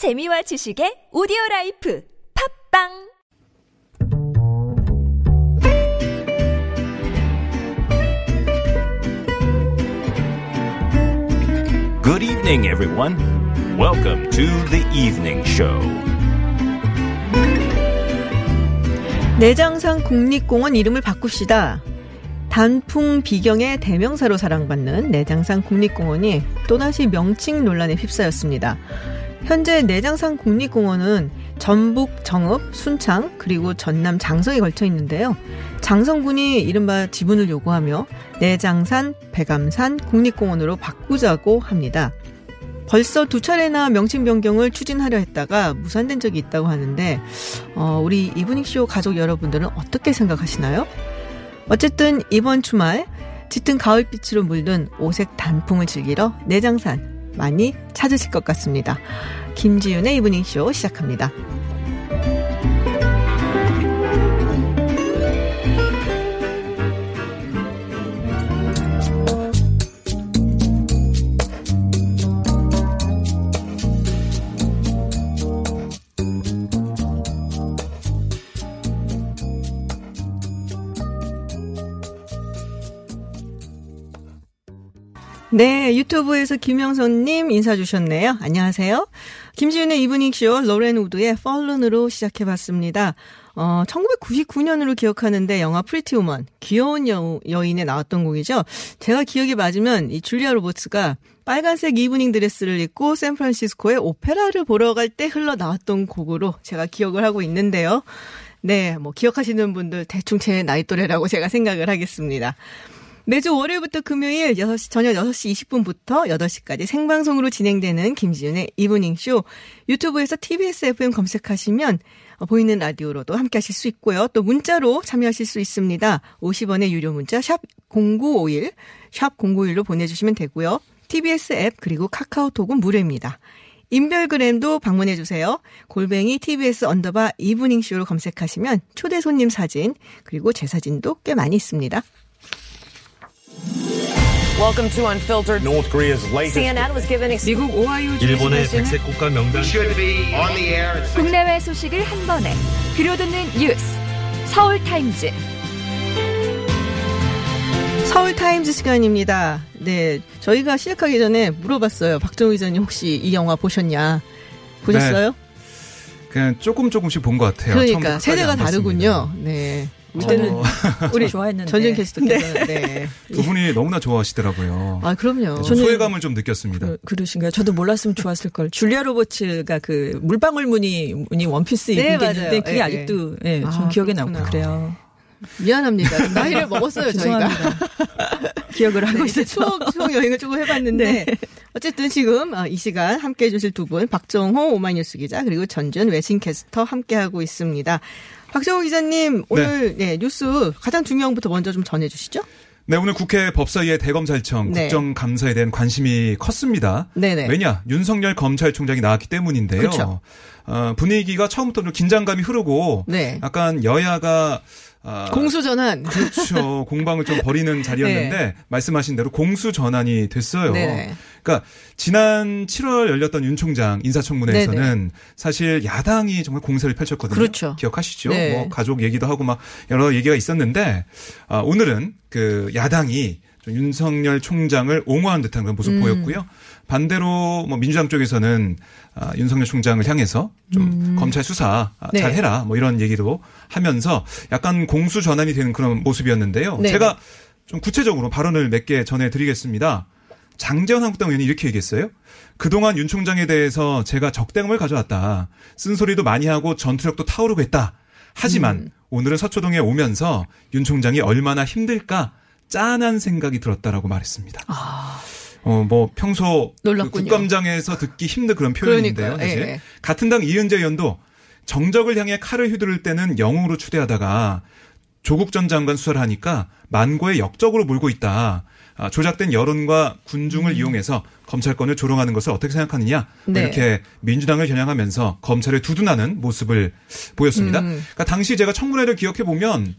재미와 지식의 오디오 라이프 팟빵 Good evening, everyone. Welcome to the evening show. 내장산 국립공원 이름을 바꿉시다. 단풍 비경의 대명사로 사랑받는 내장산 국립공원이 또다시 명칭 논란에 휩싸였습니다. 현재 내장산 국립공원은 전북 정읍, 순창, 그리고 전남 장성에 걸쳐 있는데요. 장성군이 이른바 지분을 요구하며 내장산, 백암산 국립공원으로 바꾸자고 합니다. 벌써 두 차례나 명칭 변경을 추진하려 했다가 무산된 적이 있다고 하는데 어, 우리 이브닝쇼 가족 여러분들은 어떻게 생각하시나요? 어쨌든 이번 주말 짙은 가을빛으로 물든 오색 단풍을 즐기러 내장산 많이 찾으실 것 같습니다. 김지윤의 이브닝쇼 시작합니다. 네, 유튜브에서 김영선님 인사 주셨네요. 안녕하세요. 김지윤의 이브닝쇼 로렌 우드의 Fallen으로 시작해봤습니다. 어, 1999년으로 기억하는데 영화 프리티 우먼, 귀여운 여, 여인에 나왔던 곡이죠. 제가 기억이 맞으면 이 줄리아 로버츠가 빨간색 이브닝 드레스를 입고 샌프란시스코에 오페라를 보러 갈 때 흘러 나왔던 곡으로 제가 기억을 하고 있는데요. 네, 뭐 기억하시는 분들 대충 제 나이 또래라고 제가 생각을 하겠습니다. 매주 월요일부터 금요일 6시, 저녁 6시 20분부터 8시까지 생방송으로 진행되는 김지윤의 이브닝 쇼. 유튜브에서 TBS FM 검색하시면 보이는 라디오로도 함께 하실 수 있고요. 또 문자로 참여하실 수 있습니다. 50원의 유료 문자 샵 0951, 샵 0951로 보내주시면 되고요. TBS 앱 그리고 카카오톡은 무료입니다. 인별그램도 방문해 주세요. 골뱅이 TBS underbar 이브닝쇼로 검색하시면 초대 손님 사진 그리고 제 사진도 꽤 많이 있습니다. Welcome to Unfiltered. North Korea's latest CNN was given ex- 미국 오하이오 일본의 백색 국가 명단 should be on the air at six 국내외 소식을 한 번에 들려듣는 뉴스 서울 타임즈 서울 타임즈 시간입니다. 네, 저희가 시작하기 전에 물어봤어요. 박정희 기자님 혹시 이 영화 보셨냐? 보셨어요? 그냥 조금 조금씩 본 것 같아요. 그러니까 처음부터 세대가 다르군요. 네. 이때는 어. 우리 좋아했는데. 전진 캐스터께서 네. 봤습니다. 두 분이 너무나 좋아하시더라고요. 아 그럼요. 저는 소외감을 좀 느꼈습니다. 그, 그러신가요? 저도 몰랐으면 좋았을 걸. 줄리아 로버츠가 그 물방울 무늬 무늬 원피스 네, 입은 게 맞아요. 있는데 그게 예, 아직도 예, 좀 아, 기억에 그렇구나. 남고 그래요. 미안합니다. 나이를 먹었어요 저희가. 기억을 하고 네, 있어서. 추억, 추억 여행을 조금 해봤는데 어쨌든 지금 어, 이 시간 함께 해 주실 두 분 박정호 오마이뉴스 기자 그리고 전준 외신캐스터 함께하고 있습니다. 박정호 기자님 오늘 네, 뉴스 가장 중요한 것부터 먼저 좀 전해주시죠. 네, 오늘 국회 법사위의 대검찰청 네. 국정감사에 대한 관심이 컸습니다. 네네. 왜냐? 윤석열 검찰총장이 나왔기 때문인데요. 그렇죠. 어, 분위기가 처음부터 좀 긴장감이 흐르고 네. 약간 여야가 아, 공수 전환. 그렇죠. 공방을 좀 벌이는 자리였는데 말씀하신 대로 공수 전환이 됐어요. 네. 그러니까 지난 7월 열렸던 윤 총장 인사청문회에서는 네네. 사실 야당이 정말 공세를 펼쳤거든요. 그렇죠. 기억하시죠? 네. 뭐 가족 얘기도 하고 막 여러 얘기가 있었는데 아, 오늘은 그 야당이 좀 윤석열 총장을 옹호한 듯한 그런 모습 음. 보였고요. 반대로 뭐 민주당 쪽에서는 아, 윤석열 총장을 향해서 좀 검찰 수사 아, 음. 네. 잘 해라 뭐 이런 얘기도 하면서 약간 공수 전환이 되는 그런 모습이었는데요. 네. 제가 좀 구체적으로 발언을 몇 개 전해드리겠습니다. 장재원 한국당 의원이 이렇게 얘기했어요. 그동안 윤 총장에 대해서 제가 적대감을 가져왔다. 쓴소리도 많이 하고 전투력도 타오르고 했다. 하지만 음. 오늘은 서초동에 오면서 윤 총장이 얼마나 힘들까 짠한 생각이 들었다라고 말했습니다. 어, 뭐 평소 그 아. 놀랍군요. 국감장에서 듣기 힘든 그런 표현인데요. 사실. 예, 예. 같은 당 이은재 의원도 정적을 향해 칼을 휘두를 때는 영웅으로 추대하다가 조국 전 장관 수사를 하니까 만고의 역적으로 몰고 있다. 아, 조작된 여론과 군중을 이용해서 검찰권을 조롱하는 것을 어떻게 생각하느냐 뭐 음. 네. 이렇게 민주당을 겨냥하면서 검찰을 두둔하는 모습을 보였습니다. 음. 그러니까 당시 제가 청문회를 기억해 보면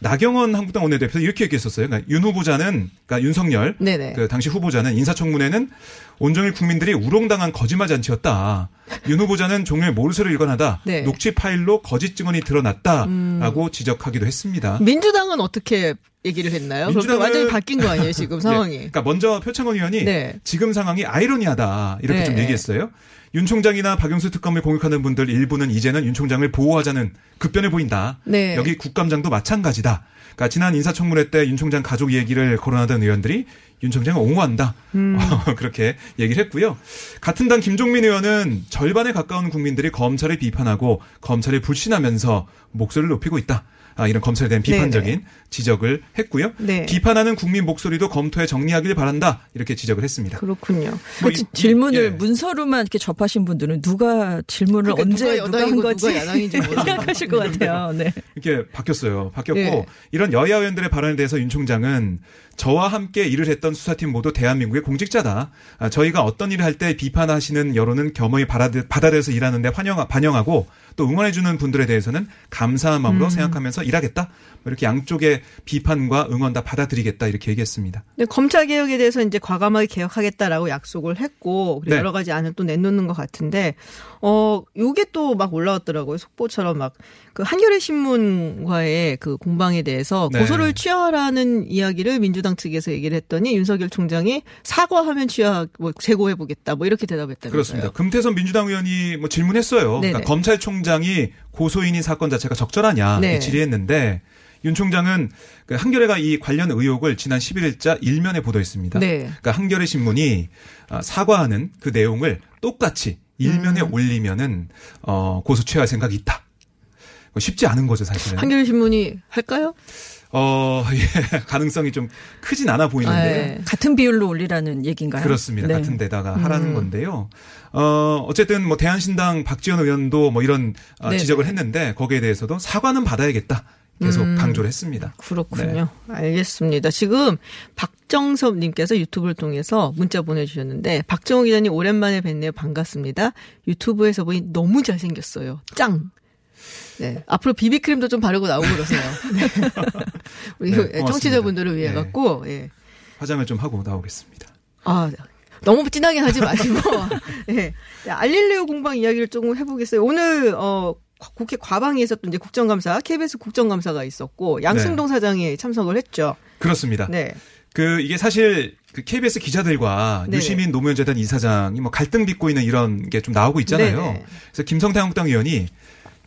나경원 한국당 원내대표 이렇게 얘기했었어요. 그러니까 윤 후보자는 그러니까 윤석열 네네. 그 당시 후보자는 인사청문회는 온종일 국민들이 우롱당한 거짓말 잔치였다. 윤 후보자는 종일 몰수를 일관하다 네. 음. 녹취 파일로 거짓 증언이 드러났다라고 지적하기도 했습니다. 민주당은 어떻게 얘기를 했나요? 그럼 민주당은- 완전히 바뀐 거 아니에요, 지금 상황이? 네. 그러니까 먼저 표창원 의원이 네. 지금 상황이 아이러니하다 이렇게 네. 좀 얘기했어요. 윤 총장이나 박영수 특검을 공격하는 분들 일부는 이제는 윤 총장을 보호하자는 급변을 보인다. 네. 여기 국감장도 마찬가지다. 그러니까 지난 인사청문회 때 윤 총장 가족 얘기를 거론하던 의원들이 윤 총장을 옹호한다. 음. 그렇게 얘기를 했고요. 같은 당 김종민 의원은 절반에 가까운 국민들이 검찰을 비판하고 검찰을 불신하면서 목소리를 높이고 있다. 아, 이런 검찰에 대한 비판적인 네네. 지적을 했고요. 네. 비판하는 국민 목소리도 검토해 정리하길 바란다. 이렇게 지적을 했습니다. 그렇군요. 뭐그 이- 질문을 예. 문서로만 이렇게 접하신 분들은 누가 질문을 그러니까 언제 누가 누가 한 거지 누가. 생각하실 것 같아요. 네. 이렇게 바뀌었어요. 바뀌었고 예. 이런 여야 의원들의 발언에 대해서 윤 총장은 저와 함께 일을 했던 수사팀 모두 대한민국의 공직자다. 아, 저희가 어떤 일을 할 때 비판하시는 여론은 겸허히 받아들, 받아들여서 일하는데 환영, 반영하고 또 응원해주는 분들에 대해서는 감사한 마음으로 생각하면서 일하겠다. 뭐 이렇게 양쪽의 비판과 응원 다 받아들이겠다 이렇게 얘기했습니다. 근데 검찰 개혁에 대해서 이제 과감하게 개혁하겠다라고 약속을 했고 네. 여러 가지 안을 또 내놓는 것 같은데 어 요게 또 막 올라왔더라고요 속보처럼 막 그 한겨레 신문과의 그 공방에 대해서 네. 고소를 취하라는 이야기를 민주당 측에서 얘기를 했더니 윤석열 총장이 사과하면 취하 뭐 재고해 보겠다 뭐 이렇게 대답했다면서요. 그렇습니다. 금태선 민주당 의원이 뭐 질문했어요. 그러니까 검찰총장 이 고소인인 사건 자체가 적절하냐 네. 질의했는데 윤 총장은 그 한겨레가 이 관련 의혹을 지난 11일자 일면에 보도했습니다. 네. 그러니까 한겨레 신문이 아, 사과하는 그 내용을 똑같이 일면에 음. 올리면은 어, 고소 취할 생각이 있다. 쉽지 않은 거죠, 사실은. 한겨레 신문이 할까요? 어, 예, 가능성이 좀 크진 않아 보이는데요. 네. 같은 비율로 올리라는 얘기인가요? 그렇습니다. 네. 같은 데다가 하라는 음. 건데요. 어, 어쨌든 뭐 대한신당 박지원 의원도 뭐 이런 아, 네네. 지적을 했는데 거기에 대해서도 사과는 받아야겠다. 계속 음. 강조를 했습니다. 그렇군요. 알겠습니다. 지금 박정섭 님께서 유튜브를 통해서 문자 보내주셨는데 박정호 기자님 오랜만에 뵙네요. 반갑습니다. 유튜브에서 보니 너무 잘생겼어요. 짱. 네. 앞으로 비비크림도 좀 바르고 나오고 그러세요. 네. 우리 네, 고맙습니다. 청취자분들을 위해 네. 갖고, 예. 화장을 좀 하고 나오겠습니다. 아, 너무 진하게 하지 마시고, 예. 네, 알릴레오 공방 이야기를 조금 해보겠어요. 오늘, 어, 국회 과방에 있었던 이제 국정감사, KBS 국정감사가 있었고, 양승동 사장이 참석을 했죠. 그렇습니다. 네. 그 이게 사실 그 KBS 기자들과 네네. 유시민 노무현재단 이사장이 뭐 갈등 빚고 있는 이런 게 좀 나오고 있잖아요. 네네. 그래서 김성태 한국당 의원이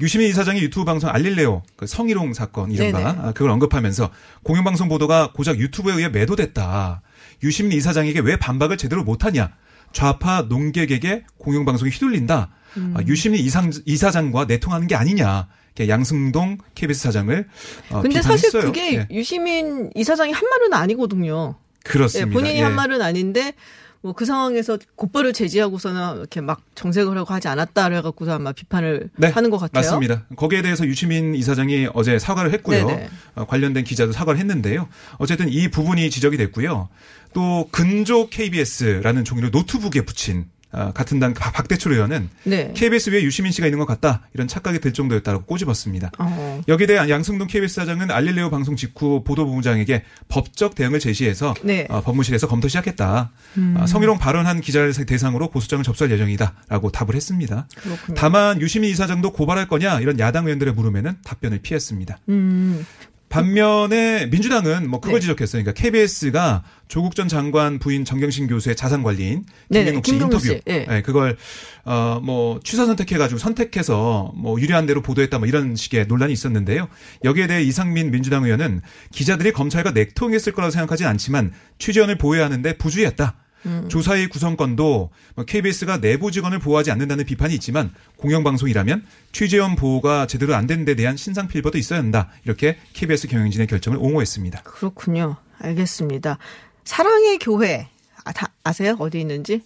유시민 이사장의 유튜브 방송 알릴레오 그 성희롱 사건 이른바 네네. 아, 그걸 언급하면서 공영방송 보도가 고작 유튜브에 의해 매도됐다. 유시민 이사장에게 왜 반박을 제대로 못하냐. 좌파 농객에게 공영방송이 휘둘린다. 음. 아, 유시민 이상, 이사장과 내통하는 게 아니냐. 양승동 KBS 사장을 어, 근데 사실 비판했어요. 그게 예, 유시민 이사장이 한 말은 아니거든요. 예, 그렇습니다. 본인이 예. 한 말은 아닌데 뭐 그 상황에서 곧바로 제지하고서는 이렇게 막 정색을 하고 하지 않았다 그래갖고서 아마 비판을 네, 하는 것 같아요. 맞습니다. 거기에 대해서 유시민 이사장이 어제 사과를 했고요. 네네. 어, 관련된 기자도 사과를 했는데요. 어쨌든 이 부분이 지적이 됐고요. 또 근조 KBS라는 종이를 노트북에 붙인 아, 같은 당 박- 박대출 의원은 네. KBS 위에 유시민 씨가 있는 것 같다 이런 착각이 들 정도였다고 꼬집었습니다. 어. 여기에 대해 양승동 KBS 사장은 알릴레오 방송 직후 보도본부장에게 법적 대응을 제시해서 네. 음. 어, 법무실에서 검토 시작했다. 아, 성희롱 발언한 기자를 대상으로 고소장을 접수할 예정이다라고 답을 했습니다. 그렇군요. 다만 유시민 이사장도 고발할 거냐 이런 야당 의원들의 물음에는 답변을 피했습니다. 음. 반면에 민주당은 뭐 그걸 네. 지적했어요. 그러니까 KBS가 조국 전 장관 부인 정경심 교수의 자산 관리인 네네, 김경록 씨 김경록 인터뷰, 씨, 예. 네, 그걸 어뭐 취사 선택해가지고 선택해서 뭐 유리한 대로 보도했다 뭐 이런 식의 논란이 있었는데요. 여기에 대해 이상민 민주당 의원은 기자들이 검찰과 내통했을 거라고 생각하진 않지만 취재원을 보호해야 하는데 부주의했다. 음. 조사의 구성권도 뭐 KBS가 내부 직원을 보호하지 않는다는 비판이 있지만 공영방송이라면 취재원 보호가 제대로 안 되는 데 대한 신상 필버도 있어야 한다. 이렇게 KBS 경영진의 결정을 옹호했습니다. 그렇군요. 알겠습니다. 사랑의 교회 아, 다 아세요? 어디 있는지?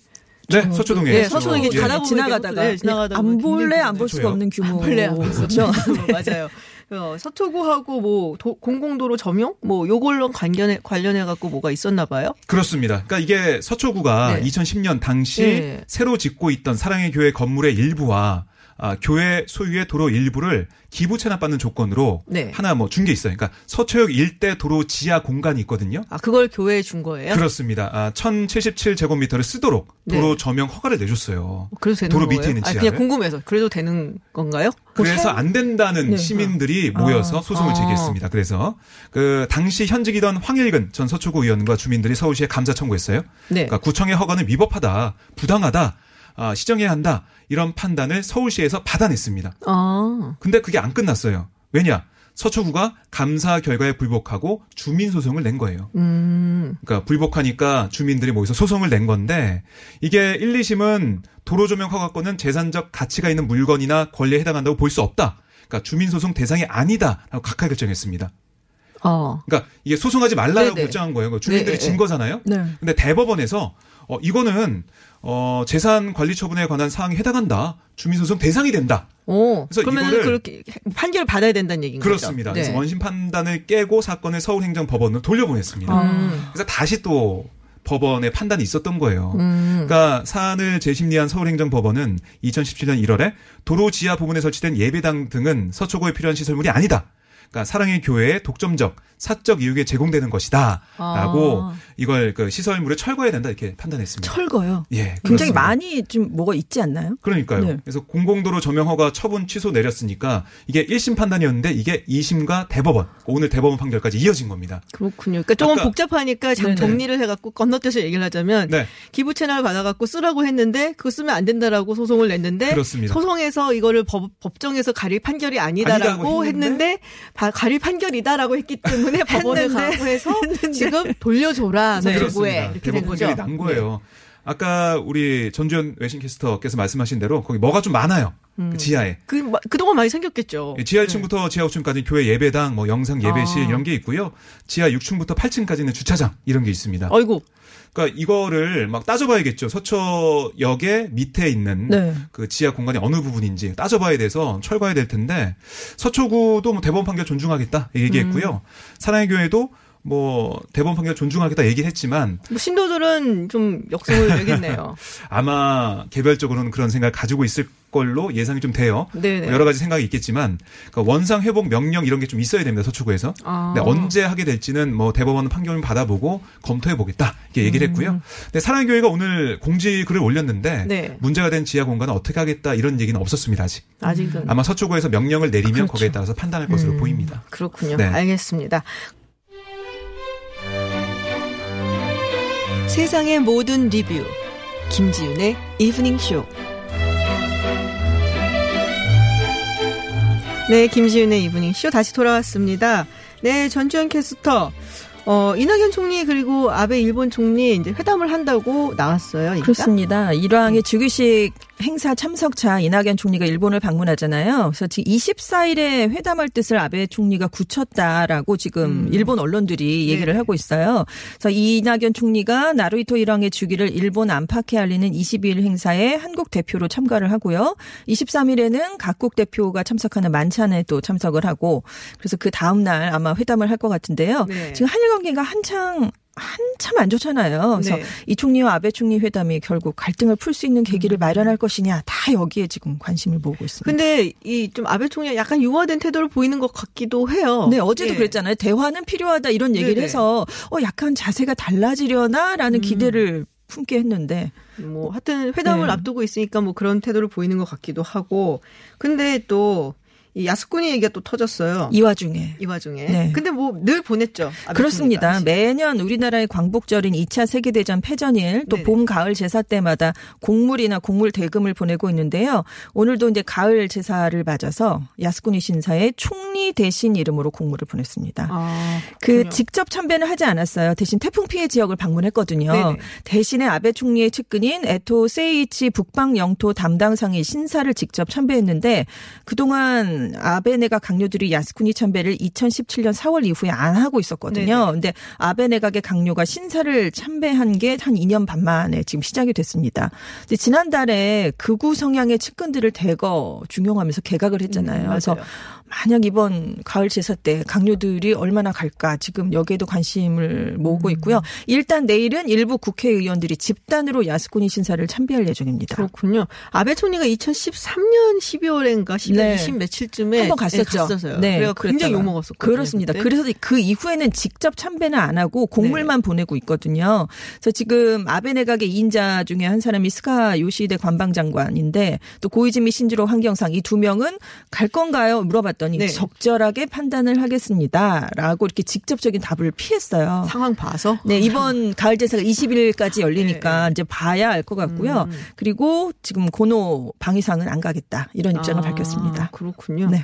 네, 서초동에. 네. 서초동에 예. 가다 보면 지나가다가 네, 지나가다 안 볼래 안 볼 수가? 없는 규모. 안 그렇죠. 맞아요. 어, 서초구하고 뭐 도- 공공도로 점용 뭐 요걸로 관련해 관련해 갖고 뭐가 있었나 봐요. 그렇습니다. 그러니까 이게 서초구가 네. 2010년 당시 네. 새로 짓고 있던 사랑의 교회 건물의 일부와 아, 교회 소유의 도로 일부를 기부 체납받는 조건으로 네. 하나 뭐 준 게 있어요. 그러니까 서초역 일대 도로 지하 공간이 있거든요. 아, 그걸 교회에 준 거예요? 그렇습니다. 아, 1077제곱미터를 쓰도록 도로 네. 저명 허가를 내줬어요. 그래도 되는 도로 거예요? 밑에 있는 아니, 지하를. 그냥 궁금해서. 그래도 되는 건가요? 그래서 안 된다는 네. 시민들이 모여서 소송을 아. 제기했습니다. 그래서 그 당시 현직이던 황일근 전 서초구 의원과 주민들이 서울시에 감사 청구했어요. 네. 그러니까 구청의 허가는 위법하다, 부당하다, 아, 시정해야 한다 이런 판단을 서울시에서 받아냈습니다. 아. 근데 그게 안 끝났어요. 왜냐? 서초구가 감사 결과에 불복하고 주민 소송을 낸 거예요. 음. 그러니까 불복하니까 주민들이 모여서 소송을 낸 건데 이게 1, 2심은 도로 조명 허가권은 재산적 가치가 있는 물건이나 권리에 해당한다고 볼 수 없다. 그러니까 주민 소송 대상이 아니다라고 각하 결정했습니다. 어. 그러니까 이게 소송하지 말라고 네네. 결정한 거예요. 주민들이 네, 진 네. 거잖아요. 네. 근데 대법원에서 어 이거는 어 재산 관리 처분에 관한 사항에 해당한다. 주민 소송 대상이 된다. 오. 그래서 그러면 그렇게 판결을 받아야 된다는 얘기인 그렇습니다. 거죠? 그래서 네. 원심 판단을 깨고 사건을 서울행정법원으로 돌려보냈습니다. 음. 그래서 다시 또 법원의 판단이 있었던 거예요. 음. 그러니까 사안을 재심리한 서울행정법원은 2017년 1월에 도로 지하 부분에 설치된 예배당 등은 서초구에 필요한 시설물이 아니다. 그러니까 사랑의 교회에 독점적 사적 이유에 제공되는 것이다라고 아. 이걸 그 시설물을 철거해야 된다 이렇게 판단했습니다. 철거요. 예, 굉장히 그렇습니다. 많이 좀 뭐가 있지 않나요? 그러니까요. 네. 그래서 공공도로 조명허가 처분 취소 내렸으니까 이게 1심 판단이었는데 이게 2심과 대법원 오늘 대법원 판결까지 이어진 겁니다. 그렇군요. 그러니까 조금 복잡하니까 장. 정리를 해갖고 건너뛰어서 얘기를 하자면 네. 기부 채널 받아갖고 쓰라고 했는데 그거 쓰면 안 된다라고 소송을 냈는데 그렇습니다. 소송에서 이거를 법, 법정에서 가릴 판결이 아니다라고 아니라고 했는데 가릴 판결이다라고 했기 때문에 법원에 가고 해서 지금 돌려줘라 네. 서초구에 그렇습니다. 이렇게 된 거죠. 난 거예요. 아까 우리 전주현 외신캐스터께서 말씀하신 대로 거기 뭐가 좀 많아요. 그 지하에. 그 마- 그동안 많이 생겼겠죠. 예, 지하 1층부터 지하 5층까지 교회 예배당, 뭐 영상 예배실 아. 이런 게 있고요. 지하 6층부터 8층까지는 주차장 이런 게 있습니다. 어이구. 그러니까 이거를 막 따져봐야겠죠. 서초역의 밑에 있는 네. 그 지하 공간이 어느 부분인지 따져봐야 돼서 철거해야 될 텐데 서초구도 뭐 대법원 판결 존중하겠다 얘기했고요. 음. 사랑의 교회도 뭐 대법원 판결 존중하겠다 얘기를 했지만 뭐 신도들은 좀 역성을 내겠네요. 아마 개별적으로는 그런 생각을 가지고 있을 걸로 예상이 좀 돼요. 네네. 여러 가지 생각이 있겠지만 그러니까 원상 회복 명령 이런 게 좀 있어야 됩니다. 서초구에서. 아. 근데 언제 하게 될지는 뭐 대법원 판결을 받아보고 검토해 보겠다 이렇게 얘기를 했고요. 근데 사랑교회가 오늘 공지 글을 올렸는데 음. 네. 문제가 된 지하 공간은 어떻게 하겠다 이런 얘기는 없었습니다 아직. 아직은 아마 서초구에서 명령을 내리면 그렇죠. 거기에 따라서 판단할 것으로 보입니다. 그렇군요. 네. 알겠습니다. 세상의 모든 리뷰 김지윤의 이브닝 쇼. 네, 김지윤의 이브닝 쇼 다시 돌아왔습니다. 네, 전주현 캐스터. 어, 이낙연 총리 그리고 아베 일본 총리 이제 회담을 한다고 나왔어요. 얘기가? 그렇습니다. 일왕의 즉위식 행사 참석차 이낙연 총리가 일본을 방문하잖아요. 그래서 지금 24일에 회담할 뜻을 아베 총리가 굳혔다라고 지금 일본 언론들이 얘기를 네. 하고 있어요. 그래서 이낙연 총리가 나루히토 일왕의 즉위를 일본 안팎에 알리는 22일 행사에 한국 대표로 참가를 하고요. 23일에는 각국 대표가 참석하는 만찬에 또 참석을 하고 그래서 그 다음 날 아마 회담을 할 것 같은데요. 네. 지금 한일 관계가 한창 한참 안 좋잖아요. 그래서 네. 이 총리와 아베 총리 회담이 결국 갈등을 풀 수 있는 계기를 마련할 것이냐 다 여기에 지금 관심을 모으고 있습니다. 근데 이 좀 아베 총리가 약간 유화된 태도를 보이는 것 같기도 해요. 네, 어제도 예. 그랬잖아요. 대화는 필요하다 이런 얘기를 네네. 해서 어 약간 자세가 달라지려나라는 기대를 품게 했는데 뭐 하여튼 회담을 네. 앞두고 있으니까 뭐 그런 태도를 보이는 것 같기도 하고 근데 또 이 야스쿠니 얘기가 또 터졌어요. 이, 이 와중에 와중에. 네. 근데 뭐 늘 보냈죠. 그렇습니다. 매년 우리나라의 광복절인 2차 세계대전 패전일 또. 봄, 가을 제사 때마다 곡물이나 곡물 대금을 보내고 있는데요. 오늘도 이제 가을 제사를 맞아서 야스쿠니 신사에 총리 대신 이름으로 곡물을 보냈습니다. 아, 그. 직접 참배는 하지 않았어요. 대신 태풍 피해 지역을 방문했거든요. 네네. 대신에 아베 총리의 측근인 에토 세이치 북방 영토 담당상이 신사를 직접 참배했는데 그동안 보면 아베네가 강요들이 야스쿠니 참배를 2017년 4월 이후에 안 하고 있었거든요. 네네. 근데 아베 내각의 강요가 신사를 참배한 게 한 2년 반 만에 지금 시작이 됐습니다. 근데 지난달에 극우 성향의 측근들을 대거 중용하면서 개각을 했잖아요. 음, 그래서. 만약 이번 가을 제사 때 강요들이 얼마나 갈까 지금 여기에도 관심을 모으고 음. 있고요. 일단 내일은 일부 국회의원들이 집단으로 야스쿠니 신사를 참배할 예정입니다. 그렇군요. 아베 총리가 2013년 12월인가 12월 네. 20 며칠쯤에 한번 갔었죠. 네, 갔었어요. 네, 그래서 굉장히. 욕먹었었거든요. 그렇습니다. 그때. 그래서 그 이후에는 직접 참배는 안 하고 곡물만 네. 보내고 있거든요. 그래서 지금 아베 내각의 2인자 중에 한 사람이 스가 요시히데 관방장관인데 또 고이즈미 신지로 환경상 이 두 명은 갈 건가요? 물어봤더니 네. 적절하게 판단을 하겠습니다라고 이렇게 직접적인 답을 피했어요. 상황 봐서 네, 이번 가을 제사가 20일까지 열리니까 네. 이제 봐야 알 것 같고요. 음. 그리고 지금 고노 방위상은 안 가겠다. 이런 입장을 아, 밝혔습니다. 그렇군요. 네.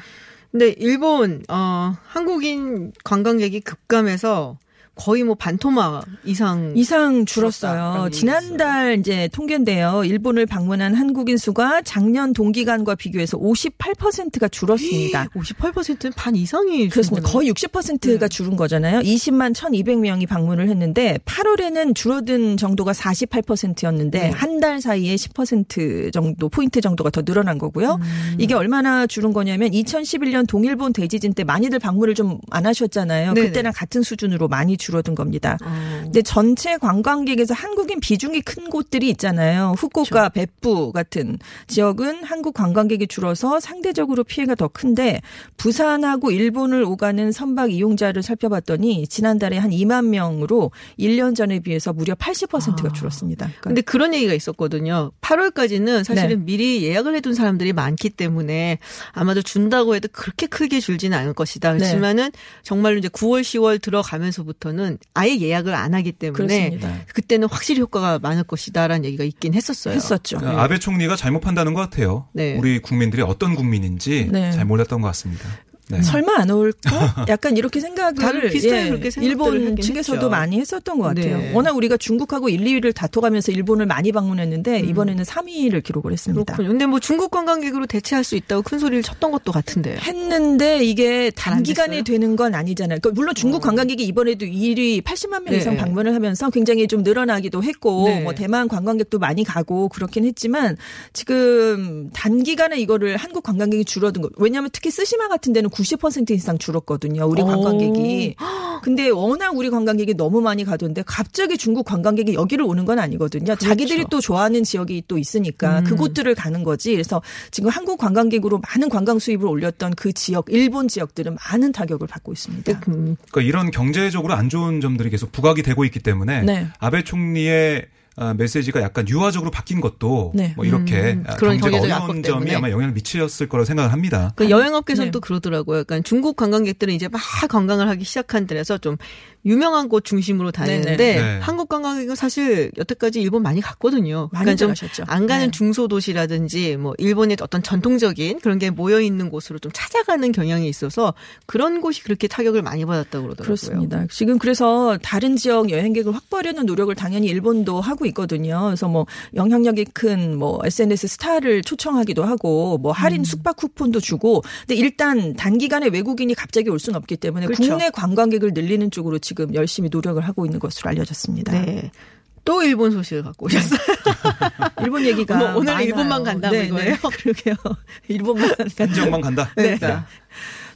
근데 일본 어 한국인 관광객이 급감해서 거의 뭐 반토막 이상 이상 줄었어요. 지난달 이제 통계인데요. 일본을 방문한 한국인 수가 작년 동기간과 비교해서 58%가 줄었습니다. 58%는 반 이상이 그렇습니다. 거의 60%가 줄은 거잖아요. 20만 1,200명이 방문을 했는데 8월에는 줄어든 정도가 48%였는데 네. 한달 사이에 10% 정도 포인트 정도가 더 늘어난 거고요. 음. 이게 얼마나 줄은 거냐면 2011년 동일본 대지진 때 많이들 방문을 좀 안 하셨잖아요. 네네. 그때랑 같은 수준으로 많이 줄 어든 겁니다. 어. 근데 전체 관광객에서 한국인 비중이 큰 곳들이 있잖아요. 후쿠오카, 베푸 같은 지역은 한국 관광객이 줄어서 상대적으로 피해가 더 큰데 부산하고 일본을 오가는 선박 이용자를 살펴봤더니 지난달에 한 2만 명으로 1년 전에 비해서 무려 80%가 줄었습니다. 그러니까 근데 그런 얘기가 있었거든요. 8월까지는 사실은 미리 예약을 해둔 사람들이 많기 때문에 아마도 준다고 해도 그렇게 크게 줄지는 않을 것이다. 네. 그렇지만은 정말로 이제 9월, 10월 들어가면서부터는 아예 예약을 안 하기 때문에 그렇습니다. 그때는 확실히 효과가 많을 것이다라는 얘기가 있긴 했었어요. 했었죠. 그러니까 아베 총리가 잘못 판단한 것 같아요. 네. 우리 국민들이 어떤 국민인지 네. 잘 몰랐던 것 같습니다. 네. 설마 안 올까? 약간 이렇게 생각을 다들 비슷하게 그렇게 생각들을 일본 측에서도 했죠. 많이 했었던 것 같아요. 네. 워낙 우리가 중국하고 1, 2위를 다퉈가면서 일본을 많이 방문했는데 이번에는 3위를 기록을 했습니다. 음. 근데 뭐 중국 관광객으로 대체할 수 있다고 큰 소리를 쳤던 것도 같은데. 했는데 이게 단기간에? 되는 건 아니잖아요. 그러니까 물론 중국 관광객이 이번에도 1위 80만 명 이상 네. 방문을 하면서 굉장히 좀 늘어나기도 했고 네. 뭐 대만 관광객도 많이 가고 그렇긴 했지만 지금 단기간에 이거를 한국 관광객이 줄어든 거. 왜냐하면 특히 스시마 같은 데는 90% 이상 줄었거든요. 우리 오. 관광객이. 근데 워낙 우리 관광객이 너무 많이 가던데 갑자기 중국 관광객이 여기를 오는 건 아니거든요. 자기들이 또 좋아하는 지역이 또 있으니까 음. 그곳들을 가는 거지. 그래서 지금 한국 관광객으로 많은 관광 수입을 올렸던 그 지역, 일본 지역들은 많은 타격을 받고 있습니다. 음, 그러니까 이런 경제적으로 안 좋은 점들이 계속 부각이 되고 있기 때문에 네. 아베 총리의 아, 메시지가 약간 유화적으로 바뀐 것도 네. 뭐 이렇게 음, 아, 경제가 경제적 어려운 점이 때문에. 아마 영향을 미쳤을 거라고 생각을 합니다. 그 여행업계에서는 네. 또 그러더라고요. 약간 중국 관광객들은 이제 막 관광을 하기 시작한 데라서 좀 유명한 곳 중심으로 다니는데 네네. 네. 한국 관광객은 사실 여태까지 일본 많이 갔거든요. 많이 좀 들어가셨죠. 안 가는 네. 중소도시라든지 뭐 일본의 어떤 전통적인 그런 게 모여 있는 곳으로 좀 찾아가는 경향이 있어서 그런 곳이 그렇게 타격을 많이 받았다고 그러더라고요. 그렇습니다. 지금 그래서 다른 지역 여행객을 확보하려는 노력을 당연히 일본도 하고 있거든요. 그래서 뭐 영향력이 큰 뭐 SNS 스타를 초청하기도 하고 뭐 음. 할인 숙박 쿠폰도 주고. 근데 일단 단기간에 외국인이 갑자기 올 수는 없기 때문에 그렇죠. 국내 관광객을 늘리는 쪽으로 지금 열심히 노력을 하고 있는 것으로 알려졌습니다. 네. 또 일본 소식을 갖고 오셨어요. 일본 얘기가 오늘- 오늘. 일본만 간다고 네, 이거예요? 네. 그러게요. 일본만 한 지역만 간다. 네. 네.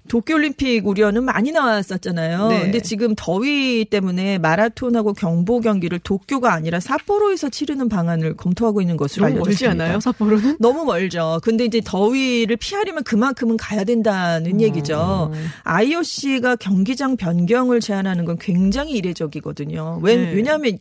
도쿄올림픽 우려는 많이 나왔었잖아요. 네. 근데 지금 더위 때문에 마라톤하고 경보 경기를 도쿄가 아니라 삿포로에서 치르는 방안을 검토하고 있는 것으로 너무 멀지 알려졌습니다. 않아요, 삿포로는? 너무 멀죠. 근데 이제 더위를 피하려면 그만큼은 가야 된다는 얘기죠. IOC가 경기장 변경을 제안하는 건 굉장히 이례적이거든요. 왜, 네. 왜냐하면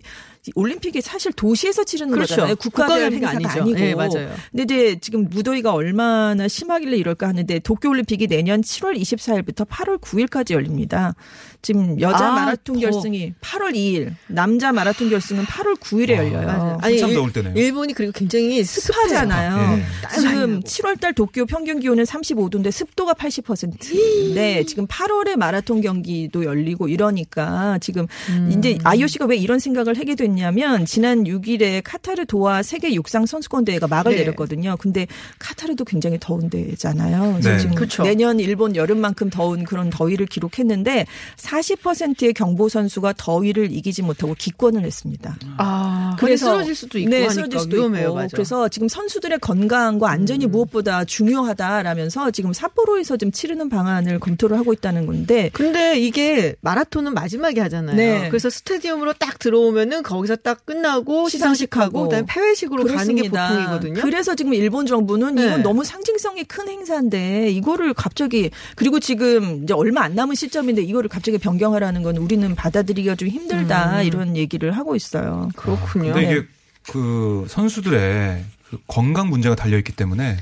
올림픽이 사실 도시에서 치르는 그렇죠. 거잖아요. 국가별 행사가 아니죠. 아니고. 네, 맞아요. 근데 이제 지금 무더위가 얼마나 심하길래 이럴까 하는데 도쿄 올림픽이 내년 7월 24일부터 8월 9일까지 열립니다. 지금 여자 아, 마라톤 더. 결승이 8월 2일, 남자 마라톤 결승은 8월 9일에 열려요. 맞아요. 한참 일- 더울 때네요. 일본이 그리고 굉장히 습하잖아요. 예. 지금 7월달 도쿄 평균 기온은 35도인데 습도가 80%인데 지금 8월에 마라톤 경기도 열리고 이러니까 지금 음. 이제 IOC가 왜 이런 생각을 하게 됐냐 됐냐면 지난 6일에 카타르 도하 세계 육상 선수권 대회가 막을 네. 내렸거든요. 근데 카타르도 굉장히 더운 데잖아요. 그래서 네. 지금 그쵸. 내년 일본 여름만큼 더운 그런 더위를 기록했는데 40%의 경보 선수가 더위를 이기지 못하고 기권을 했습니다. 아, 그래서 쓰러질 수도 있고 네, 쓰러질 수도 위험해요. 있고. 맞아. 음. 그래서 지금 선수들의 건강과 안전이 무엇보다 중요하다라면서 지금 삿포로에서 좀 치르는 방안을 검토를 하고 있다는 건데 근데 이게 마라톤은 마지막에 하잖아요. 네. 그래서 스타디움으로 딱 들어오면은 거기서 딱 끝나고 시상식하고. 그다음에 폐회식으로 가는 게 그렇습니다. 보통이거든요. 그래서 지금 일본 정부는 네. 이건 너무 상징성이 큰 행사인데 이거를 갑자기 그리고 지금 이제 얼마 안 남은 시점인데 이거를 갑자기 변경하라는 건 우리는 받아들이기가 좀 힘들다 음. 이런 얘기를 하고 있어요. 그렇군요. 근데 이게 그 선수들의 그 건강 문제가 달려 있기 때문에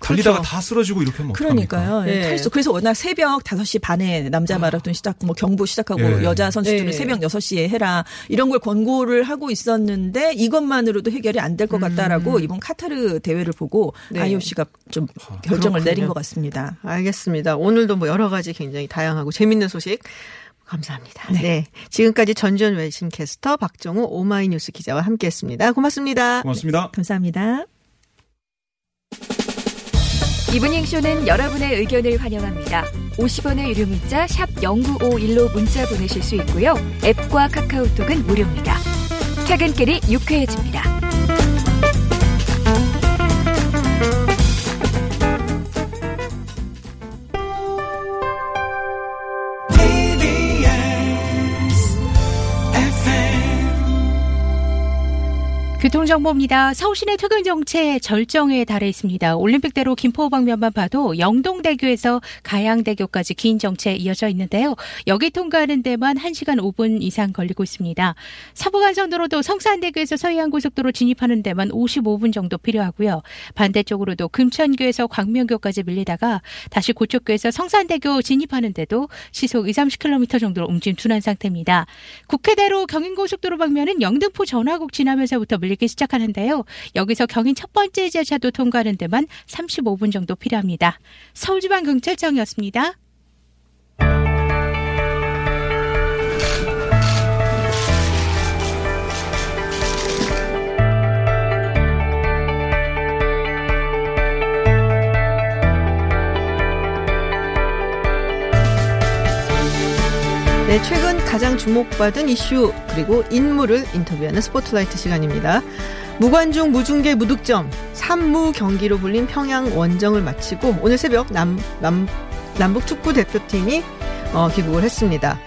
달리다가 그렇죠. 다 쓰러지고 이렇게 하면? 그러니까요. 네. 탈수. 그래서 워낙 새벽 5시 반에 남자 마라톤 시작, 뭐 경보 시작하고 예. 여자 선수들은 네. 새벽 6시에 해라. 이런 걸 권고를 하고 있었는데 이것만으로도 해결이 안 될 것 같다라고 이번 카타르 대회를 보고 음. 네. IOC가 좀 결정을 그렇군요. 내린 것 같습니다. 알겠습니다. 오늘도 뭐 여러 가지 굉장히 다양하고 재밌는 소식 감사합니다. 네. 지금까지 전주현 웨신 캐스터 박정우 오마이뉴스 기자와 함께 했습니다. 고맙습니다. 고맙습니다. 감사합니다. 이브닝 쇼는 여러분의 의견을 환영합니다. 50원의 유료 문자 샵 0951로 문자 보내실 수 있고요. 앱과 카카오톡은 무료입니다. 퇴근길이 유쾌해집니다. 교통정보입니다. 서울시내 퇴근 정체 절정에 달해 있습니다. 올림픽대로 김포 방면만 봐도 영동대교에서 가양대교까지 긴 정체 이어져 있는데요. 여기 통과하는 데만 1시간 5분 이상 걸리고 있습니다. 서부간선도로도 성산대교에서 서해안고속도로 진입하는 데만 55분 정도 필요하고요. 반대쪽으로도 금천교에서 광명교까지 밀리다가 다시 고척교에서 성산대교 진입하는 데도 시속 2, 30km 정도로 움직임 둔한 상태입니다. 국회대로 경인고속도로 방면은 영등포 전화국 지나면서부터 밀 리기 시작하는데요. 여기서 경인 첫 번째 지하차도 통과하는 데만 35분 정도 필요합니다. 서울지방경찰청이었습니다. 네, 최근 가장 주목받은 이슈 그리고 인물을 인터뷰하는 스포트라이트 시간입니다. 무관중 무중계 무득점 3무 경기로 불린 평양 원정을 마치고 오늘 새벽 남, 남, 남북 축구 대표팀이 어, 귀국을 했습니다.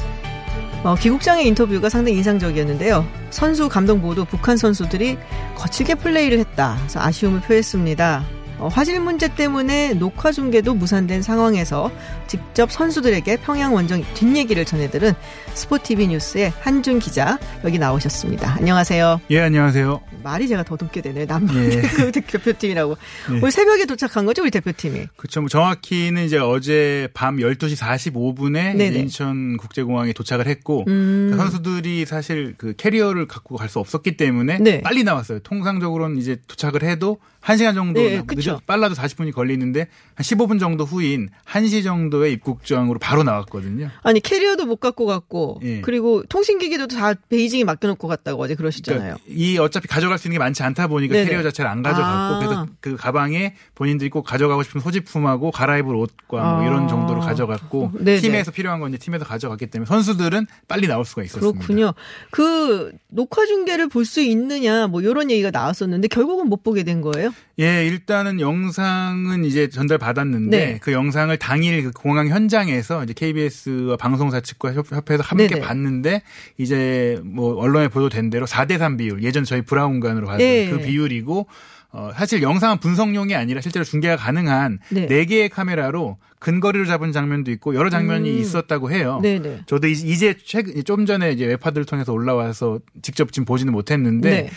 어, 귀국장의 인터뷰가 상당히 인상적이었는데요. 선수 감독 모두 북한 선수들이 거칠게 플레이를 했다. 아쉬움을 표했습니다. 어, 화질 문제 때문에 녹화 중계도 무산된 상황에서 직접 선수들에게 평양 원정 뒷얘기를 전해들은 스포티비 뉴스의 한준 기자 여기 나오셨습니다. 안녕하세요. 예, 안녕하세요. 말이 제가 더듬게 되네요. 남북 예. 그 대표팀이라고. 예. 오늘 새벽에 도착한 거죠, 우리 대표팀이. 그쵸. 뭐 정확히는 이제 어제 밤 12시 45분에 네네. 인천 국제공항에 도착을 했고 음. 그 선수들이 사실 그 캐리어를 갖고 갈 수 없었기 때문에 네. 빨리 나왔어요. 통상적으로는 이제 도착을 해도 1시간 정도 네, 늦- 그쵸. 빨라도 40분이 걸리는데 한 15분 정도 후인 1시 정도의 입국장으로 바로 나왔거든요. 아니 캐리어도 못 갖고 갔고 예. 그리고 통신기기도 다 베이징에 맡겨놓고 갔다고 어제 그러시잖아요. 그러니까 이 어차피 가져갈 수 있는 게 많지 않다 보니까 네네. 캐리어 자체를 안 가져갔고 아. 그래서 그 가방에 본인들이 꼭 가져가고 싶은 소지품하고 갈아입을 옷과 뭐 아. 이런 정도로 가져갔고 네네. 팀에서 필요한 건 이제 팀에서 가져갔기 때문에 선수들은 빨리 나올 수가 있었습니다. 그렇군요. 그 녹화 중계를 볼 수 있느냐 뭐 이런 얘기가 나왔었는데 결국은 못 보게 된 거예요. 예, 일단은 영상은 이제 전달 받았는데 네. 그 영상을 당일 그 공항 현장에서 이제 KBS와 방송사 측과 협- 협회에서 함께 네네. 봤는데 이제 뭐 언론에 보도된 대로 4대 3 비율 예전 저희 브라운관으로 봤던 네. 그 비율이고 어 사실 영상은 분석용이 아니라 실제로 중계가 가능한 네. 네. 개의 카메라로 근거리로 잡은 장면도 있고 여러 장면이 음. 있었다고 해요. 네네. 저도 이제- 이제 최근 좀 전에 이제 웹파들을 통해서 올라와서 직접 지금 보지는 못했는데 네.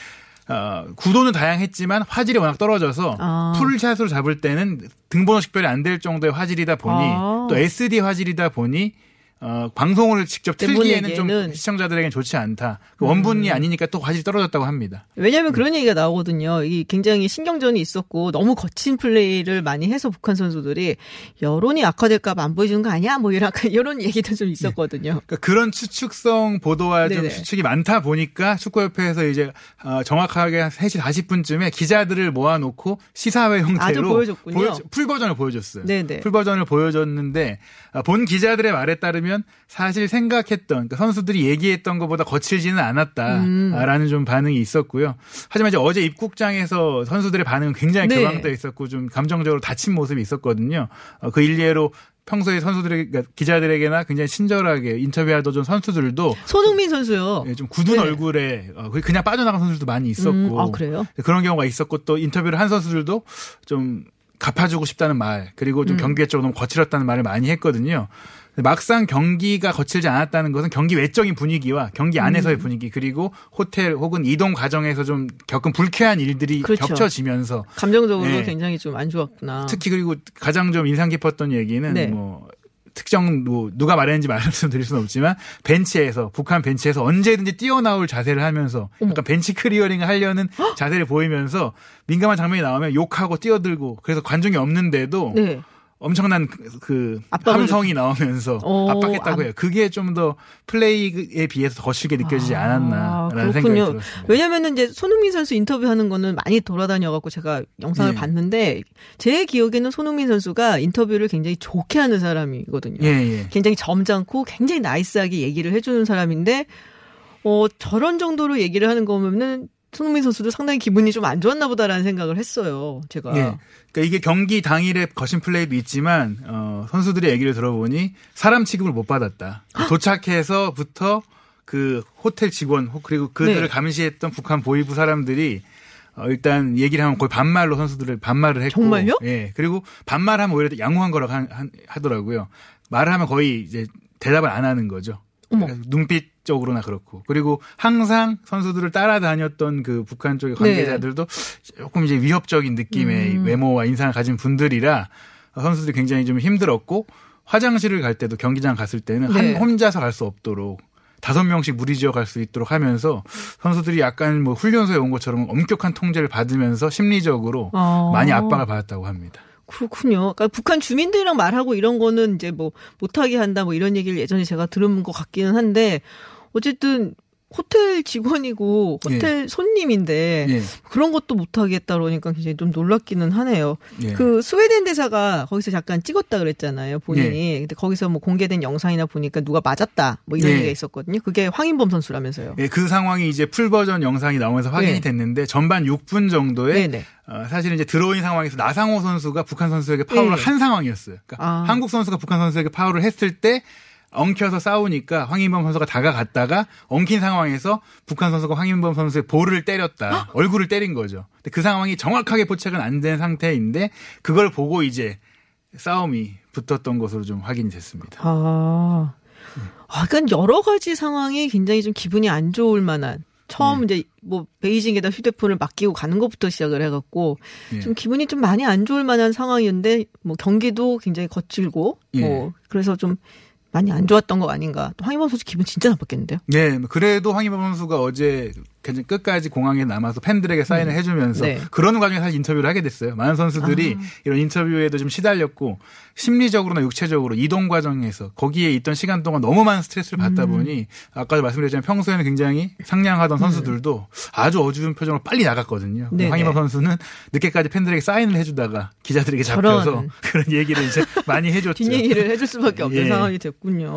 어, 구도는 다양했지만 화질이 워낙 떨어져서 아. 풀샷으로 잡을 때는 등번호 식별이 안 될 정도의 화질이다 보니 아. 또 SD 화질이다 보니 어, 방송을 직접 틀기에는 좀. 시청자들에게는 좋지 않다. 그 원분이 아니니까 또 화질이 떨어졌다고 합니다. 왜냐하면 그런 얘기가 나오거든요. 이 굉장히 신경전이 있었고 너무 거친 플레이를 많이 해서 북한 선수들이 여론이 악화될까봐 안 보여주는 거 아니야? 뭐 이런 이런 얘기도 좀 있었거든요. 그러니까 그런 추측성 보도와 좀 네네. 추측이 많다 보니까 축구협회에서 이제 어, 정확하게 한 3시 40분쯤에 기자들을 모아놓고 시사회 형태로 보여줬군요. 보여- full 버전을 보여줬어요. 네네. full 버전을 보여줬는데 아, 본 기자들의 말에 따르면 사실 생각했던 그러니까 선수들이 얘기했던 것보다 거칠지는 않았다라는 좀 반응이 있었고요. 하지만 이제 어제 입국장에서 선수들의 반응은 굉장히 네. 격앙되어 있었고 좀 감정적으로 다친 모습이 있었거든요. 어, 그 일례로 평소에 선수들에게 그러니까 기자들에게나 굉장히 친절하게 인터뷰하던 좀 선수들도 손흥민 선수요. 예, 좀 굳은 네. 얼굴에 어, 그냥 빠져나간 선수들도 많이 있었고 음, 아, 그래요? 그런 경우가 있었고 또 인터뷰를 한 선수들도 좀 갚아주고 싶다는 말 그리고 음. 좀 경기 외적으로 너무 거칠었다는 말을 많이 했거든요. 막상 경기가 거칠지 않았다는 것은 경기 외적인 분위기와 경기 음. 안에서의 분위기 그리고 호텔 혹은 이동 과정에서 좀 겪은 불쾌한 일들이 그렇죠. 겹쳐지면서 감정적으로 네. 굉장히 좀 안 좋았구나. 특히 그리고 가장 좀 인상 깊었던 얘기는 네. 뭐 특정 뭐 누가 말했는지 말씀드릴 수는 없지만 벤치에서 북한 벤치에서 언제든지 뛰어나올 자세를 하면서 약간 bench clearing을 하려는 자세를 보이면서 민감한 장면이 나오면 욕하고 뛰어들고 그래서 관중이 없는데도 네. 엄청난 그, 함성이 나오면서 어, 압박했다고 압- 해요. 그게 좀 더 플레이에 비해서 더 거칠게 느껴지지 아, 않았나라는 생각이 그렇군요. 들었습니다. 왜냐면은 이제 손흥민 선수 인터뷰하는 거는 많이 돌아다녀갖고 제가 영상을 네. 봤는데 제 기억에는 손흥민 선수가 인터뷰를 굉장히 좋게 하는 사람이거든요. 예, 예. 굉장히 점잖고 굉장히 나이스하게 얘기를 해주는 사람인데 어 저런 정도로 얘기를 하는 거면은 손흥민 선수도 상당히 기분이 좀 안 좋았나 보다라는 생각을 했어요. 제가. 예. 그러니까 이게 경기 당일에 거신 플레이도 있지만 어, 선수들의 얘기를 들어보니 사람 취급을 못 받았다. 도착해서부터 그 호텔 직원 혹- 그리고 그들을 네. 감시했던 북한 보위부 사람들이 어, 일단 얘기를 하면 거의 반말로 선수들을 반말을 했고 정말요? 예. 그리고 반말하면 오히려 양호한 거라고 하, 더라고요 말을 하면 거의 이제 대답을 안 하는 거죠. 어머. 그러니까 눈빛 적으로나 그렇고 그리고 항상 선수들을 따라다녔던 그 북한 쪽의 네. 관계자들도 조금 이제 위협적인 느낌의 음. 외모와 인상을 가진 분들이라 선수들이 굉장히 좀 힘들었고 화장실을 갈 때도 경기장 갔을 때는 네. 한 혼자서 갈 수 없도록 다섯 명씩 무리지어 갈 수 있도록 하면서 선수들이 약간 뭐 훈련소에 온 것처럼 엄격한 통제를 받으면서 심리적으로 어. 많이 압박을 받았다고 합니다. 그렇군요. 그러니까 북한 주민들이랑 말하고 이런 거는 이제 뭐 못하게 한다 뭐 이런 얘기를 예전에 제가 들은 것 같기는 한데 어쨌든 호텔 직원이고 호텔 손님인데 예. 그런 것도 못 하겠다 그러니까 굉장히 좀 놀랍기는 하네요. 예. 그 스웨덴 대사가 거기서 잠깐 찍었다 그랬잖아요 본인이. 근데 거기서 뭐 공개된 영상이나 보니까 누가 맞았다 뭐 이런 예. 얘기가 있었거든요. 그게 황인범 선수라면서요. 예, 그 상황이 이제 풀 버전 영상이 나오면서 확인이 네. 됐는데 전반 6분 정도에 네네. 어, 사실은 이제 들어온 상황에서 나상호 선수가 북한 선수에게 파울을 네. 한 상황이었어요. 그러니까 아. 한국 선수가 북한 선수에게 파울을 했을 때 엉켜서 싸우니까 황인범 선수가 다가갔다가 엉킨 상황에서 북한 선수가 황인범 선수의 볼을 때렸다. 얼굴을 때린 거죠. 근데 그 상황이 정확하게 포착은 안 된 상태인데 그걸 보고 이제 싸움이 붙었던 것으로 좀 확인이 됐습니다. 아, 아, 그러니까 여러 가지 상황이 굉장히 좀 기분이 안 좋을 만한. 처음 이제 뭐 베이징에다 휴대폰을 맡기고 가는 것부터 시작을 해갖고 예. 좀 기분이 좀 많이 안 좋을 만한 상황이었는데 뭐 경기도 굉장히 거칠고 예. 뭐 그래서 좀 많이 안 좋았던 거 아닌가. 또 황희범 선수 기분 진짜 나빴겠는데요. 네, 그래도 황희범 선수가 어제 끝까지 공항에 남아서 팬들에게 사인을 해주면서 네. 그런 과정에 사실 인터뷰를 하게 됐어요. 많은 선수들이 이런 인터뷰에도 좀 시달렸고 심리적으로나 육체적으로 이동 과정에서 거기에 있던 시간 동안 너무 많은 스트레스를 받다 보니 아까도 말씀드렸지만 평소에는 굉장히 상냥하던 선수들도 아주 어두운 표정으로 빨리 나갔거든요. 네네. 황희범 선수는 늦게까지 팬들에게 사인을 해주다가 기자들에게 잡혀서 저런. 그런 얘기를 이제 많이 해줬죠. 뒷얘기를 해줄 수밖에 없는 예. 상황이 됐군요.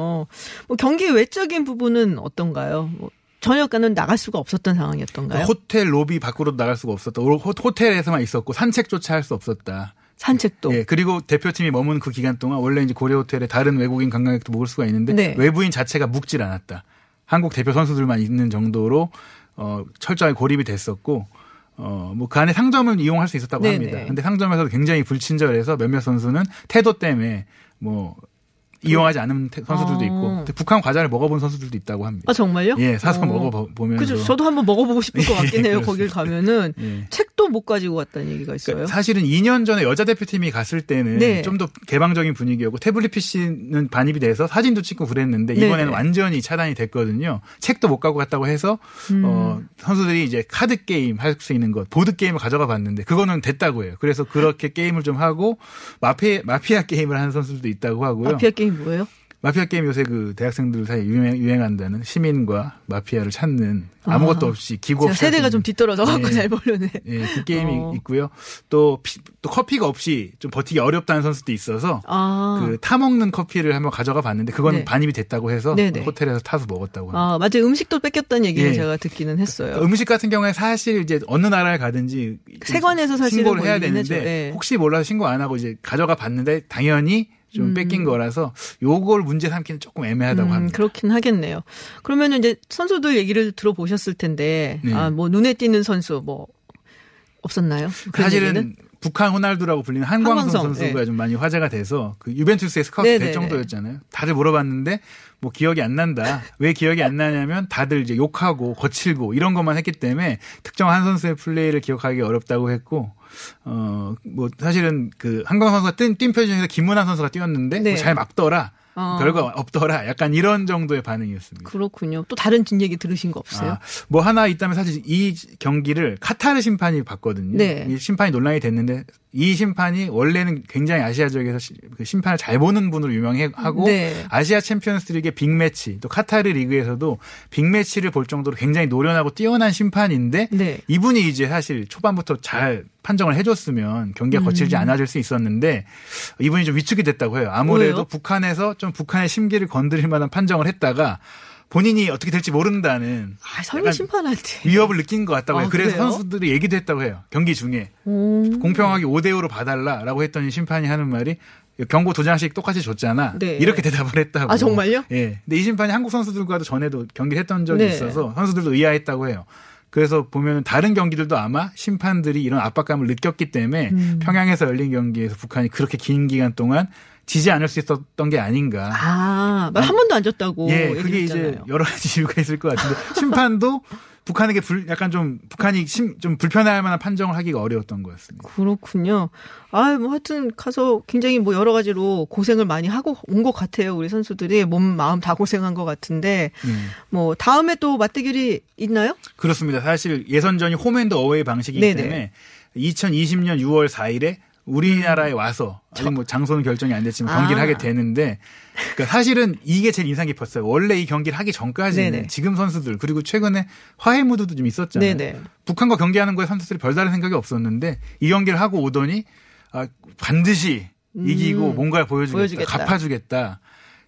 뭐 경기 외적인 부분은 어떤가요? 뭐 전혀가는 나갈 수가 없었던 상황이었던가요? 호텔 로비 밖으로 나갈 수가 없었다. 호- 호텔에서만 있었고 산책조차 할 수 없었다. 산책도. 예, 그리고 대표팀이 머문 그 기간 동안 원래 이제 고려 호텔에 다른 외국인 관광객도 묵을 수가 있는데 네. 외부인 자체가 묵질 않았다. 한국 대표 선수들만 있는 정도로 어 철저하게 고립이 됐었고 어뭐그 안에 상점을 이용할 수 있었다고 네네. 합니다. 근데 상점에서도 굉장히 불친절해서 몇몇 선수는 태도 때문에 뭐 이용하지 않은 태- 선수들도 아. 있고 근데 북한 과자를 먹어본 선수들도 있다고 합니다. 아 정말요? 예, 사서 어. 먹어보면서 그죠. 저도 한번 먹어보고 싶을 것 같긴 해요. 예, 거길 가면은 예. 책도 못 가지고 갔다는 얘기가 있어요. 그러니까 사실은 2년 전에 여자 대표팀이 갔을 때는 네. 좀더 개방적인 분위기였고 태블릿 PC는 반입이 돼서 사진도 찍고 그랬는데 네. 이번에는 완전히 차단이 됐거든요. 책도 못 가고 갔다고 해서 음. 어, 선수들이 이제 카드 게임 할 수 있는 것, 보드 게임을 가져가 봤는데 그거는 됐다고 해요. 그래서 그렇게 게임을 좀 하고 마피 마피아 게임을 하는 선수들도 있다고 하고요. 마피아 게임 뭐예요? 마피아 게임 요새 그 대학생들 사이에 유행, 유행한다는 시민과 마피아를 찾는 아무것도 없이 기구 제가 없이 할 세대가 수좀 뒤떨어져 갖고 네. 잘 모르네. 예, 그 게임이 어. 있고요. 또, 피- 또 커피가 없이 좀 버티기 어렵다는 선수도 있어서 아. 그 타먹는 커피를 한번 가져가 봤는데 그거는 네. 반입이 됐다고 해서 네네. 호텔에서 타서 먹었다고 합니다. 아, 맞아요. 음식도 뺏겼다는 얘기를 예. 제가 듣기는 했어요. 그러니까 음식 같은 경우에 사실 이제 어느 나라를 가든지 세관에서 사실은 신고를 해야 되는데. 예. 혹시 몰라서 신고 안 하고 이제 가져가 봤는데 당연히 좀 음. 뺏긴 거라서 요걸 문제 삼기는 조금 애매하다고 음, 합니다. 그렇긴 하겠네요. 그러면 이제 선수들 얘기를 들어보셨을 텐데, 네. 아, 뭐 눈에 띄는 선수 뭐 없었나요? 사실은 얘기는? 북한 호날두라고 불리는 한광성 한광성, 선수가 예. 좀 많이 화제가 돼서 그 유벤투스에 스카우트 네네네. 될 정도였잖아요. 다들 물어봤는데 뭐 기억이 안 난다. 왜 기억이 안 나냐면 다들 이제 욕하고 거칠고 이런 것만 했기 때문에 특정 한 선수의 플레이를 기억하기 어렵다고 했고 어 뭐 사실은 그 한광 선수가 뛴, 뛴 표정에서 김문환 선수가 뛰었는데 네. 뭐 잘 막더라. 어. 별거 없더라. 약간 이런 정도의 반응이었습니다. 그렇군요. 또 다른 뒷얘기 들으신 거 없어요? 아, 뭐 하나 있다면 사실 이 경기를 카타르 심판이 봤거든요. 네. 이 심판이 논란이 됐는데 이 심판이 원래는 굉장히 아시아 지역에서 시- 그 심판을 잘 보는 분으로 유명하고 네. 아시아 챔피언스 리그의 big match 또 카타르 리그에서도 big match를 볼 정도로 굉장히 노련하고 뛰어난 심판인데 네. 이분이 이제 사실 초반부터 잘 판정을 해줬으면 경기가 거칠지 음. 않아질 수 있었는데 이분이 좀 위축이 됐다고 해요. 아무래도 왜요? 북한에서 좀 북한의 심기를 건드릴 만한 판정을 했다가 본인이 어떻게 될지 모른다는 아, 약간 심판한테. 위협을 느낀 것 같다고 해요. 아, 그래서 그래요? 선수들이 얘기도 했다고 해요. 경기 중에 음. 공평하게 5대 5로 봐달라라고 했더니 심판이 하는 말이 경고 두 장씩 똑같이 줬잖아. 네. 이렇게 대답을 했다고. 아, 정말요? 예. 근데 이 심판이 한국 선수들과도 전에도 경기를 했던 적이 네. 있어서 선수들도 의아했다고 해요. 그래서 보면 다른 경기들도 아마 심판들이 이런 압박감을 느꼈기 때문에 음. 평양에서 열린 경기에서 북한이 그렇게 긴 기간 동안 지지 않을 수 있었던 게 아닌가. 아, 말 한 번도 안 줬다고. 예, 그게 이제 했잖아요. 여러 가지 이유가 있을 것 같은데 심판도 북한에게 불, 약간 좀 북한이 심, 좀 불편할 만한 판정을 하기가 어려웠던 거였습니다. 그렇군요. 아, 뭐 하여튼 가서 굉장히 뭐 여러 가지로 고생을 많이 하고 온 것 같아요. 우리 선수들이 몸, 마음 다 고생한 것 같은데 네. 뭐 다음에 또 맞대결이 있나요? 그렇습니다. 사실 예선전이 홈앤드 어웨이 방식이기 네네. 때문에 2020년 6월 4일에 우리나라에 와서 아직 뭐 장소는 결정이 안 됐지만 경기를 아. 하게 되는데 그러니까 사실은 이게 제일 인상 깊었어요. 원래 이 경기를 하기 전까지는 네네. 지금 선수들 그리고 최근에 화해 무드도 좀 있었잖아요. 네네. 북한과 경기하는 거에 선수들이 별다른 생각이 없었는데 이 경기를 하고 오더니 아, 반드시 이기고 음, 뭔가를 보여주겠다, 보여주겠다. 갚아주겠다.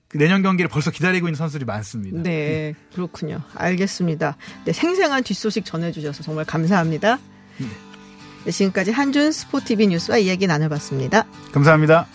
그 내년 경기를 벌써 기다리고 있는 선수들이 많습니다. 네, 그렇군요. 알겠습니다. 네, 생생한 뒷소식 전해주셔서 정말 감사합니다. 네, 지금까지 한준 스포티비 뉴스와 이야기 나눠봤습니다. 감사합니다.